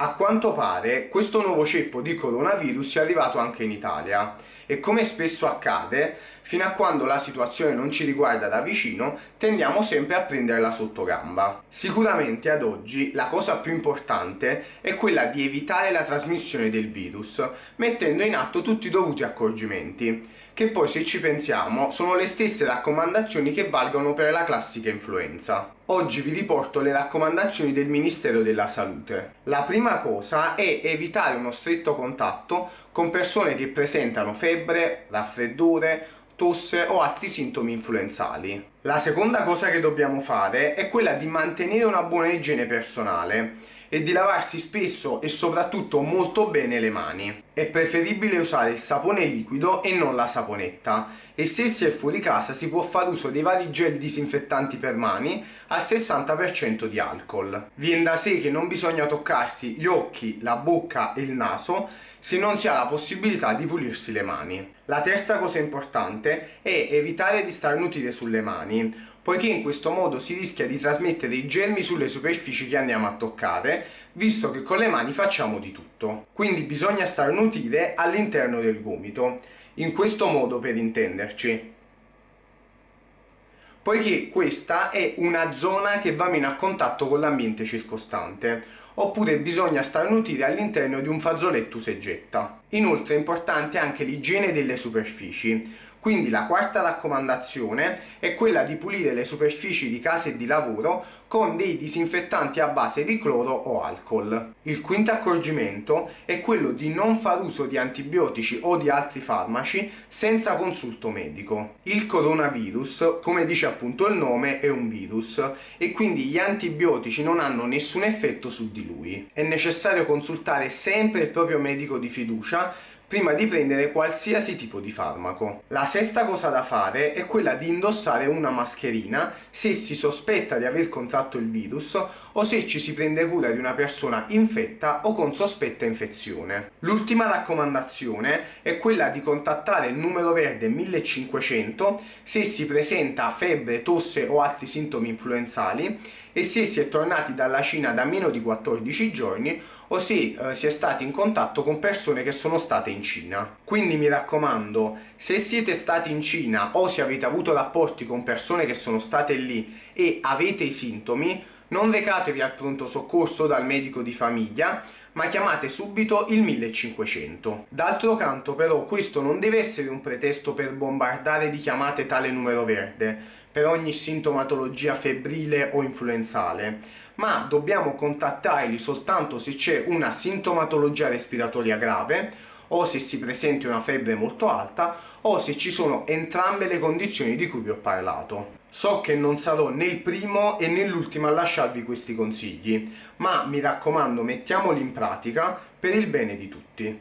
A quanto pare questo nuovo ceppo di coronavirus è arrivato anche in Italia. E come spesso accade, fino a quando la situazione non ci riguarda da vicino, tendiamo sempre a prenderla sotto gamba. Sicuramente ad oggi la cosa più importante è quella di evitare la trasmissione del virus, mettendo in atto tutti i dovuti accorgimenti che poi se ci pensiamo sono le stesse raccomandazioni che valgono per la classica influenza. Oggi vi riporto le raccomandazioni del Ministero della Salute. La prima cosa è evitare uno stretto contatto con persone che presentano febbre, raffreddore, tosse o altri sintomi influenzali. La seconda cosa che dobbiamo fare è quella di mantenere una buona igiene personale e di lavarsi spesso e soprattutto molto bene le mani. È preferibile usare il sapone liquido e non la saponetta e se si è fuori casa si può fare uso dei vari gel disinfettanti per mani al 60% di alcol. Viene da sé che non bisogna toccarsi gli occhi, la bocca e il naso se non si ha la possibilità di pulirsi le mani. La terza cosa importante è evitare di starnutire sulle mani poiché in questo modo si rischia di trasmettere i germi sulle superfici che andiamo a toccare, visto che con le mani facciamo di tutto. Quindi bisogna starnutire all'interno del gomito, in questo modo per intenderci poiché questa è una zona che va meno a contatto con l'ambiente circostante, oppure bisogna starnutire all'interno di un fazzoletto useggetta. Inoltre è importante anche l'igiene delle superfici, quindi la quarta raccomandazione è quella di pulire le superfici di casa e di lavoro con dei disinfettanti a base di cloro o alcol. Il quinto accorgimento è quello di non far uso di antibiotici o di altri farmaci senza consulto medico. Il coronavirus, come dice appunto il nome, è un virus e quindi gli antibiotici non hanno nessun effetto su di lui. È necessario consultare sempre il proprio medico di fiducia prima di prendere qualsiasi tipo di farmaco. La sesta cosa da fare è quella di indossare una mascherina se si sospetta di aver contratto il virus o se ci si prende cura di una persona infetta o con sospetta infezione. L'ultima raccomandazione è quella di contattare il numero verde 1500 se si presenta febbre, tosse o altri sintomi influenzali e se si è tornati dalla Cina da meno di 14 giorni o se eh, si è stati in contatto con persone che sono state in Cina. Quindi mi raccomando, se siete stati in Cina o se avete avuto rapporti con persone che sono state lì e avete i sintomi, non recatevi al pronto soccorso dal medico di famiglia, ma chiamate subito il 1500. D'altro canto però questo non deve essere un pretesto per bombardare di chiamate tale numero verde, per ogni sintomatologia febbrile o influenzale, ma dobbiamo contattarli soltanto se c'è una sintomatologia respiratoria grave o se si presenti una febbre molto alta o se ci sono entrambe le condizioni di cui vi ho parlato. So che non sarò né il primo e né l'ultimo a lasciarvi questi consigli, ma mi raccomando mettiamoli in pratica per il bene di tutti.